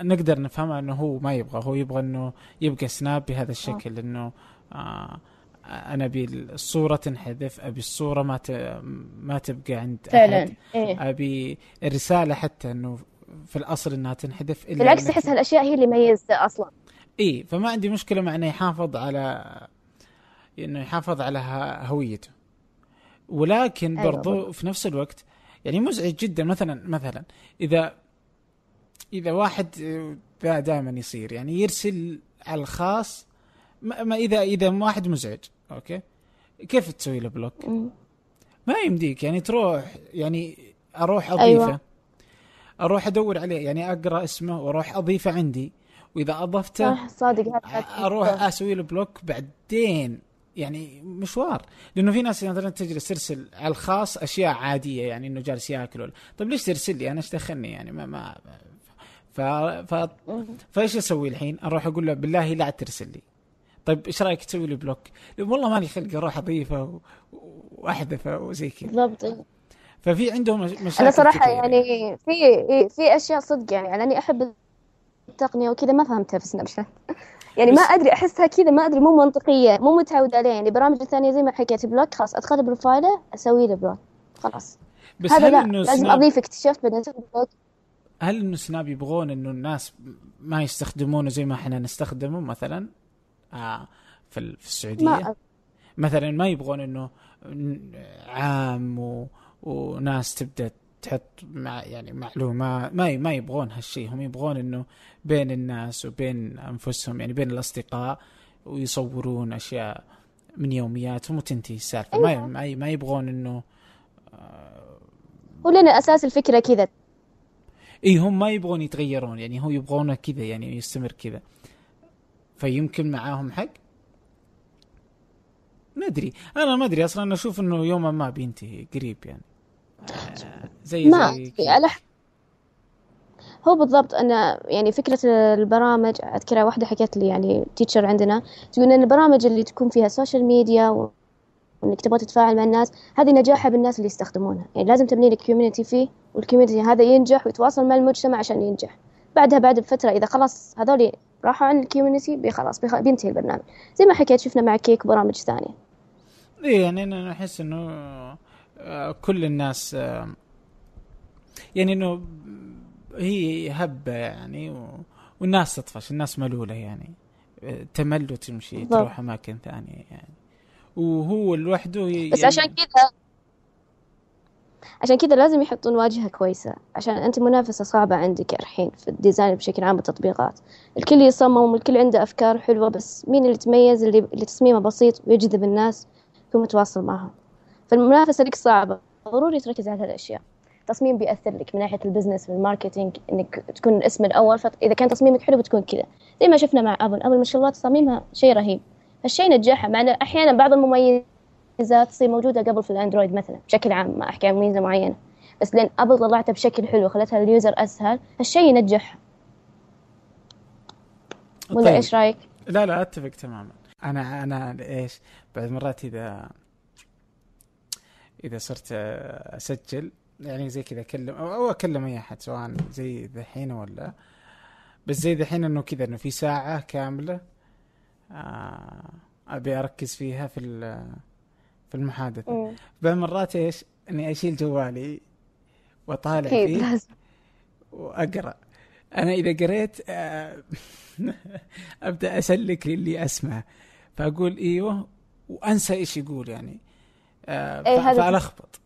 نقدر نفهمها إنه هو ما يبغى. هو يبغى إنه يبقى سناب بهذا الشكل إنه آه أنا أبي الصورة تنحذف أبي الصورة ما ما تبقى عند فعلا. إيه. أبي الرسالة حتى إنه في الأصل إنها تنحذف إلا بالعكس احس هالأشياء هي اللي ميزته أصلا. اي فما عندي مشكلة مع إنه يحافظ على إنه يحافظ على هويته. ولكن أيوة برضو بالضبط. في نفس الوقت يعني مزعج جدا. مثلا مثلا إذا إذا واحد ذا دائما يصير يعني يرسل على الخاص ما إذا إذا واحد مزعج okay؟ كيف تسوي له block؟ ما يمديك. يعني تروح يعني أروح أضيفه. أيوة. أروح أدور عليه. يعني أقرأ اسمه وأروح أضيفه عندي. وإذا أضفته صح صادق. أروح أسوي له بلوك بعدين. يعني مشوار. لأنه في ناس مثلا تجلس ترسل على الخاص أشياء عادية يعني إنه جالس ياكل طيب ليش ترسل لي؟ أنا إيش دخلني يعني ما ما ف ف فإيش أسوي الحين؟ أروح أقول له بالله لا ترسل لي. طيب إيش رأيك تسوي لي block؟ والله ماني خلق أروح أضيفه و- وأحذفه وزي كذا بالضبط. ففي عندهم مش- مشاكل أنا صراحة يعني في في أشياء صدق يعني على اني أحب التقنية وكذا ما فهمتها في Snapchat يعني ما أدري أحسها كذا ما أدري مو منطقية مو متعود عليها. يعني برامج الثانية زي ما حكيت block خلاص ادخل profile ه أسوي له block خلاص. بس هذا هل لا إنه لازم Snap أضيف اكتشفت بعدين block. هل إنه Snap يبغون إنه الناس ما يستخدمونه زي ما إحنا نستخدمه مثلا؟ آه في السعودية؟ ما مثلا ما يبغون إنه عام و... وناس تبدأ تحط مع يعني معلومات ما ما يبغون هالشيء هم يبغون إنه بين الناس وبين أنفسهم يعني بين الأصدقاء ويصورون أشياء من يومياتهم وتنتهي السالفة. ما ي- ما ما يبغون إنه ولنا أساس الفكرة كذا. إي هم ما يبغون يتغيرون. يعني هو يبغونه كذا يعني يستمر كذا. فيمكن معاهم حق؟ ما أدري. أنا ما أدري أصلا. أشوف إنه يوما ما بينتهي قريب يعني. آه، زي ما زي. على هو بالضبط أنا يعني فكرة البرامج أذكرها واحدة حكت لي يعني teacher عندنا تقول إن البرامج اللي تكون فيها social media و- وإنك تبغى تتفاعل مع الناس هذه نجاحها بالناس اللي يستخدمونها. يعني لازم تبني لك community فيه وال community هذا ينجح ويتواصل مع المجتمع عشان ينجح. بعدها بعد بفترة إذا خلاص هذول راحوا عن ال community خلاص بيخ- بينتهي البرنامج. زي ما حكيت شفنا مع Kik وبرامج ثانية. إيه يعني أنا أحس إنه كل الناس يعني إنه هي هبة يعني و... والناس تطفش الناس ملولة يعني. تمل وتمشي. تروح أماكن ثانية يعني. وهو لوحده ي... بس يعني عشان كذا عشان كذا لازم يحطون واجهة كويسة عشان أنت منافسة صعبة عندك الحين في ال design بشكل عام والتطبيقات. الكل يصمم والكل عنده أفكار حلوة بس مين اللي يتميز اللي, اللي تصميمه بسيط ويجذب الناس يكون متواصل معهم. فالمنافسة لك صعبة. ضروري تركز على هالأشياء. التصميم بيأثر لك من ناحية ال business وال marketing إنك تكون الاسم الأول. فإذا كان تصميمك حلو بتكون كذا. زي ما شفنا مع Apple. Apple ما شاء الله تصاميمها شيء رهيب. هالشيء نجحها مع إنه أحيانا بعض المميزات تصير موجودة قبل في ال Android مثلا بشكل عام ما أحكي عن ميزة معينة. بس لأن Apple طلعتها بشكل حلو خلتها ال user أسهل هالشيء ينجحها. ولا طيب. إيش رأيك؟ لا لا أتفق تماما. أنا أنا إيش بعد مرات إذا إذا صرت أسجل يعني زي كذا أكلم أو أو أكلم أي أحد سواء زي ذحين ولا. بس زي ذحين إنه كذا إنه في ساعة كاملة آه أبي أركز فيها في ال- في المحادثة. بعض مرات إيش؟ إني أشيل جوالي وأطالع فيه لازم. وأقرأ. أنا إذا قريت آه، أبدأ أسلك للي أسمع. فأقول إيوه وأنسى إيش يقول يعني. إيه، فألخبط.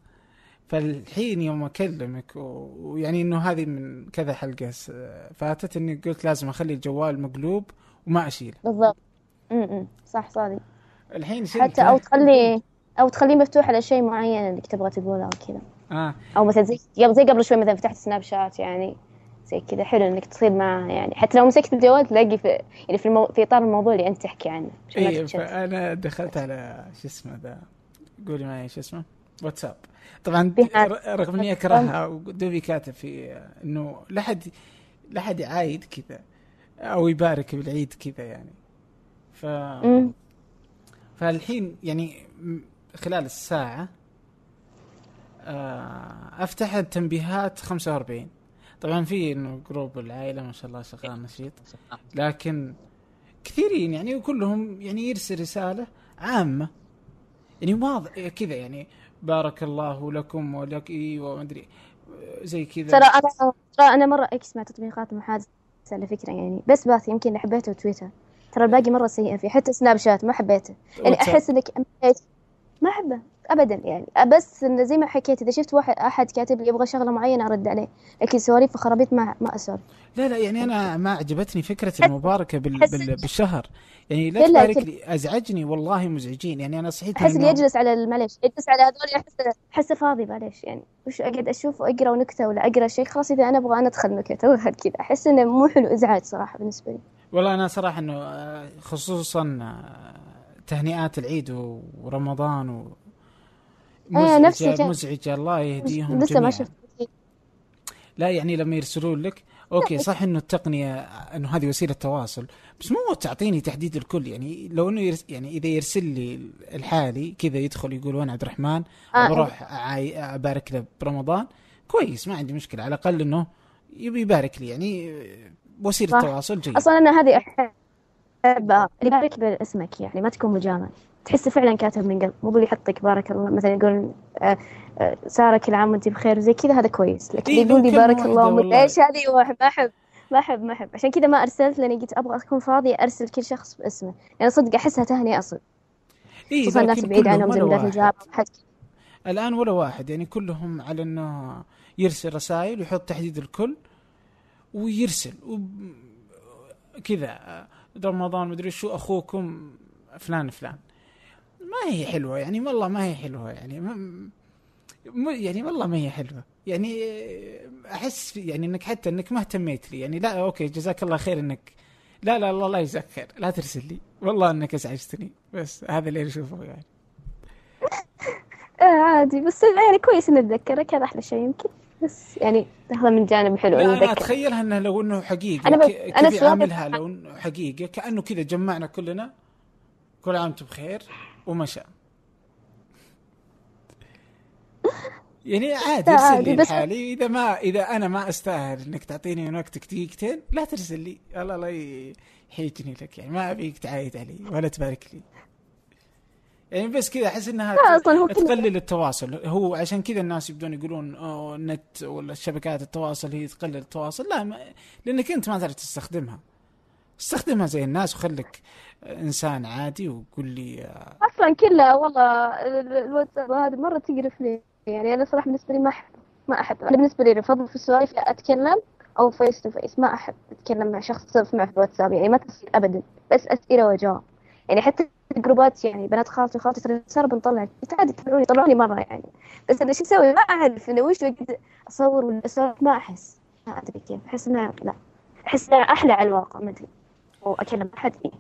فالحين يوم أكلمك و- ويعني إنه هذه من كذا حلقة فاتت إني قلت لازم أخلي الجوال مقلوب وما أشيله. بالضبط. أمم صح صادق. الحين حتى أو تخلي أو تخليه مفتوح على شيء معين إنك تبغى تقوله أو كذا. آه. أو مثلا زي زي قبل شوي مثلا فتحت سناب شات يعني زي كذا حلو إنك تصير معه يعني. حتى لو مسكت الجوال تلاقي في يعني في, المو... في إطار الموضوع اللي أنت تحكي عنه. عشان ما اي فأنا دخلت على شو اسمه ذا قولي معي شو اسمه؟ واتساب. طبعا رغم اني اكرهها ودوبي كاتب في إنه لا حد لا حد يعايد كذا أو يبارك بالعيد كذا يعني. ف. فالحين يعني خلال الساعة آه، أفتح التنبيهات 45 طبعا في إنه جروب العائلة ما شاء الله شغال نشيط. لكن كثيرين يعني وكلهم يعني يرسل رسالة عامة. يعني واضح كذا يعني بارك الله لكم ولك أيوه ما أدري زي كذا. ترى أنا ترى أنا مرة X مع تطبيقات المحادثه على فكرة يعني بس Path يمكن اللي حبيته تويتر. ترى الباقي مرة سيئة فيه حتى Snapchat ما حبيته. يعني. أحس إنك ما أحبه ابدا يعني. بس إنه زي ما حكيت إذا شفت واحد أحد كاتب لي يبغى شغلة معينة أرد عليه. لكن سواليف وخرابيط ما ما اسولف لا لا يعني أنا ما عجبتني فكرة المباركة بال... بال... بالشهر. يعني لا تبارك. لي أزعجني والله مزعجين. يعني أنا صحيت أحس اللي. يجلس على معليش يجلس على هذول احس احسه فاضي معليش. يعني وش أقعد أشوف وأقرأ نكته ولا أقرأ شيء؟ خلاص إذا أنا أبغى أنا أدخل نكت أو كذا. أحس إنه مو حلو إزعاج صراحة بالنسبة لي. والله أنا صراحة إنه آه، خصوصا آه، تهنئات العيد ورمضان و نفس مزعجه الشيء. مزعجة. الله يهديهم لسه ما شفت لا يعني لما يرسلون لك أوكي صح إنه التقنية إنه هذه وسيلة تواصل بس مو تعطيني تحديد الكل. يعني لو إنه يرس يعني إذا يرسل لي الحالي كذا يدخل يقول وين عبد الرحمن آه، بروح أعاي- أبارك له برمضان كويس ما عندي مشكلة. على الأقل إنه يبي يبارك لي. يعني وسيلة صح. تواصل جيد أصلا أنا هذه اللي يبارك باسمك يعني ما تكون مجامل تحسه فعلا كاتب من قلب مو باللي يحطك بارك الله مثلا يقول آه، آه، ساره كل عام وانت بخير وزي كذا هذا كويس. لكن يقول لي بارك الله. ومدري إيش هذه؟ ما أحب ما أحب ما أحب. عشان كذا ما أرسلت لأني قلت أبغى أكون فاضيه أرسل كل شخص باسمه. يعني صدق أحسها تهنئه أصلا. إيه خصوصا الناس بعيد عنهم زميلات. الجامعة الآن ولا واحد. يعني كلهم على إنه يرسل رسائل ويحط تحديد الكل ويرسل. وب- كذا. آه، رمضان مدري شو أخوكم فلان فلان. ما هي حلوة يعني والله ما هي حلوة يعني. ما يعني والله ما هي حلوة. يعني أحس يعني إنك حتى إنك ما اهتميت لي. يعني لا أوكي جزاك الله خير إنك لا لا الله لا يجزاك خير. لا ترسل لي. والله إنك أزعجتني. بس هذا اللي أشوفه يعني. آه عادي. بس يعني كويس إني أتذكرك. هذا أحلى شيء يمكن. بس يعني هذا من جانب حلو لا أنا أتخيلها انه لو إنه حقيقة أنا بس- كيف أنا سؤالي- يعاملها لو إنه حقيقة كأنه كذا جمعنا كلنا كل عام وأنتم بخير ومشى يعني عادي لا، ارسل لي لحالي إذا ما إذا أنا ما أستاهل إنك تعطيني من وقتك دقيقتين لا ترسل لي. الله الله يحيجني لك يعني ما أبيك تعايد علي ولا تبارك لي. يعني بس كذا أحس إنها لا أصلا هو تقلل التواصل. هو عشان كذا الناس يبدون يقولون النت ولا الشبكات التواصل هي تقلل التواصل. لا ما لأنك أنت ما تعرف تستخدمها. استخدمها زي الناس وخليك إنسان عادي وقول لي آه، أصلا كلها والله ال- الواتساب هذا مرة تقرف لي. يعني أنا صراحة بالنسبة لي ما احب ما أحب. أنا بالنسبة لي افضل في السوالف أتكلم أو face to face ما أحب أتكلم مع شخص صرف معه في الواتساب. يعني ما تصير ابدا. بس أسئلة وجواب. يعني حتى جروبات يعني بنات خالتي وخالتي ترى صار بنطلع عادي يطلعوني يطلعوني مرة يعني. بس أنا شو أسوي؟ ما أعرف إنه وش وقت أصور ولا اسولف ما أحس. ما أدري كيف. أحس انها لا. أحس انها أحلى على الواقع ما أدري. أو أكلم أحد إيه.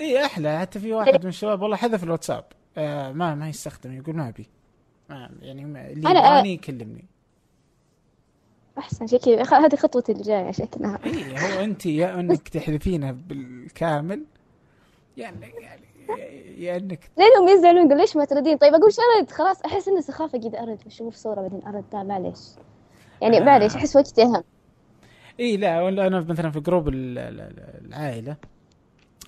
اي أحلى. حتى في واحد من الشباب والله حذف الواتساب. آه ما ما يستخدم يقول ما أبي. ما يعني ما اللي أنا- يبغاني يكلمني. أحسن شكلي هذه خطوتي اللي جاية شكلها اي هو انت يا أنك تحذفينه بالكامل. يعني يعني يا إنك لانهم يزعلون؟ يقول ليش ما تردين؟ طيب أقول شو ارد خلاص أحس إنه سخافة كذا أرد بشوف صورة بعدين أرد لا معليش. يعني آه. معليش أحس وقتي اهم إي لا ولا أنا مثلا في جروب ال- ال- ال- العائلة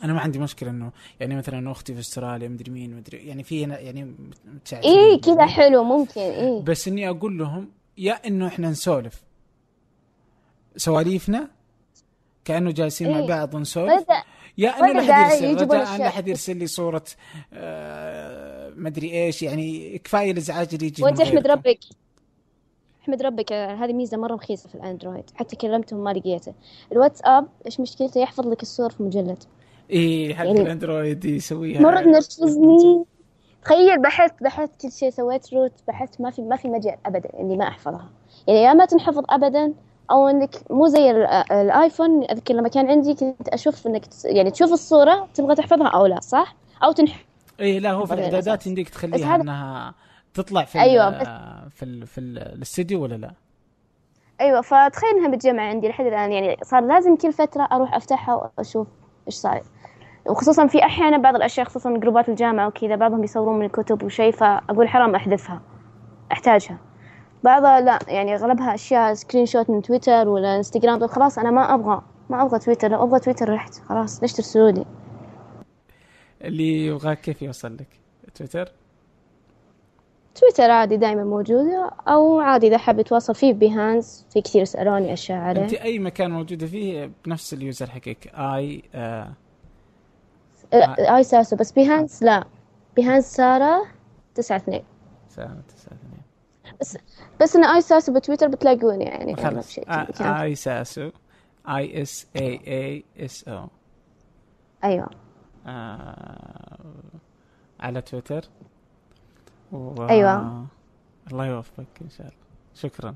أنا ما عندي مشكلة إنه يعني مثلا أختي في أستراليا مدري مين مدري يعني في هنا يعني إيه كذا حلو ممكن إيه بس إني أقول لهم يا إنه إحنا نسولف. سواليفنا كأنه جالسين مع إيه. بعض نسولف. بدأ يا لا داعي احد يرسل أشياء. احد يرسل لي صورة آه مدري إيش يعني كفاية الإزعاج اللي يجي وانت أحمد. ربك. أحمد ربك هذه ميزة مرة رخيصة في ال Android. حتى كلمتهم ما لقيته. الواتساب إيش مشكلته؟ يحفظ لك الصور في مجلد. إيه حق يعني- ال Android يسويها. مرة تنرفزني. تخيل بحثت بحثت كل شيء سويت root بحثت ما في ما في مجال ابدا إني ما أحفظها. يعني يا ما تنحفظ ابدا أو إنك مو زي ال- ال iPhone أذكر لما كان عندي كنت أشوف إنك يعني تشوف الصورة تبغى تحفظها أو لا صح أو تنح إيه لا هو في الإعدادات. يمديك تخليها هذا- إنها تطلع في بس- في ال في ال- الاستديو ولا لا؟ أيوه فتخيل إنها بتجمع عندي لحد الآن يعني صار لازم كل فترة أروح أفتحها وأشوف إيش صاير وخصوصا في أحيانا بعض الأشياء خصوصا جروبات الجامعة وكذا بعضهم يصورون من الكتب وشيء فأقول حرام أحذفها أحتاجها بعضها لا يعني أغلبها أشياء screenshot من تويتر ولا إنستغرام. طيب خلاص أنا ما أبغى ما أبغى تويتر. لو أبغى تويتر رحت. خلاص ليش ترسلوا لي اللي يبغاك كيف يوصل لك؟ Twitter؟ Twitter عادي دائما موجودة أو عادي إذا حاب يتواصل فيه Behance في كثير يسألوني أشياء عليه. أنت أي مكان موجودة فيه بنفس ال user حقك. اي آه آه، isaaso بس Behance لا. Behance سارة تسعة اثنين. سنة تسعة اثنين. بس بس أنا isaaso ب Twitter بتلاقوني يعني خلاص. آه،. isaaso. I S A A S O. أيوه. آه، على تويتر. و... أيوة. الله يوفقك إن شاء الله. شكرا.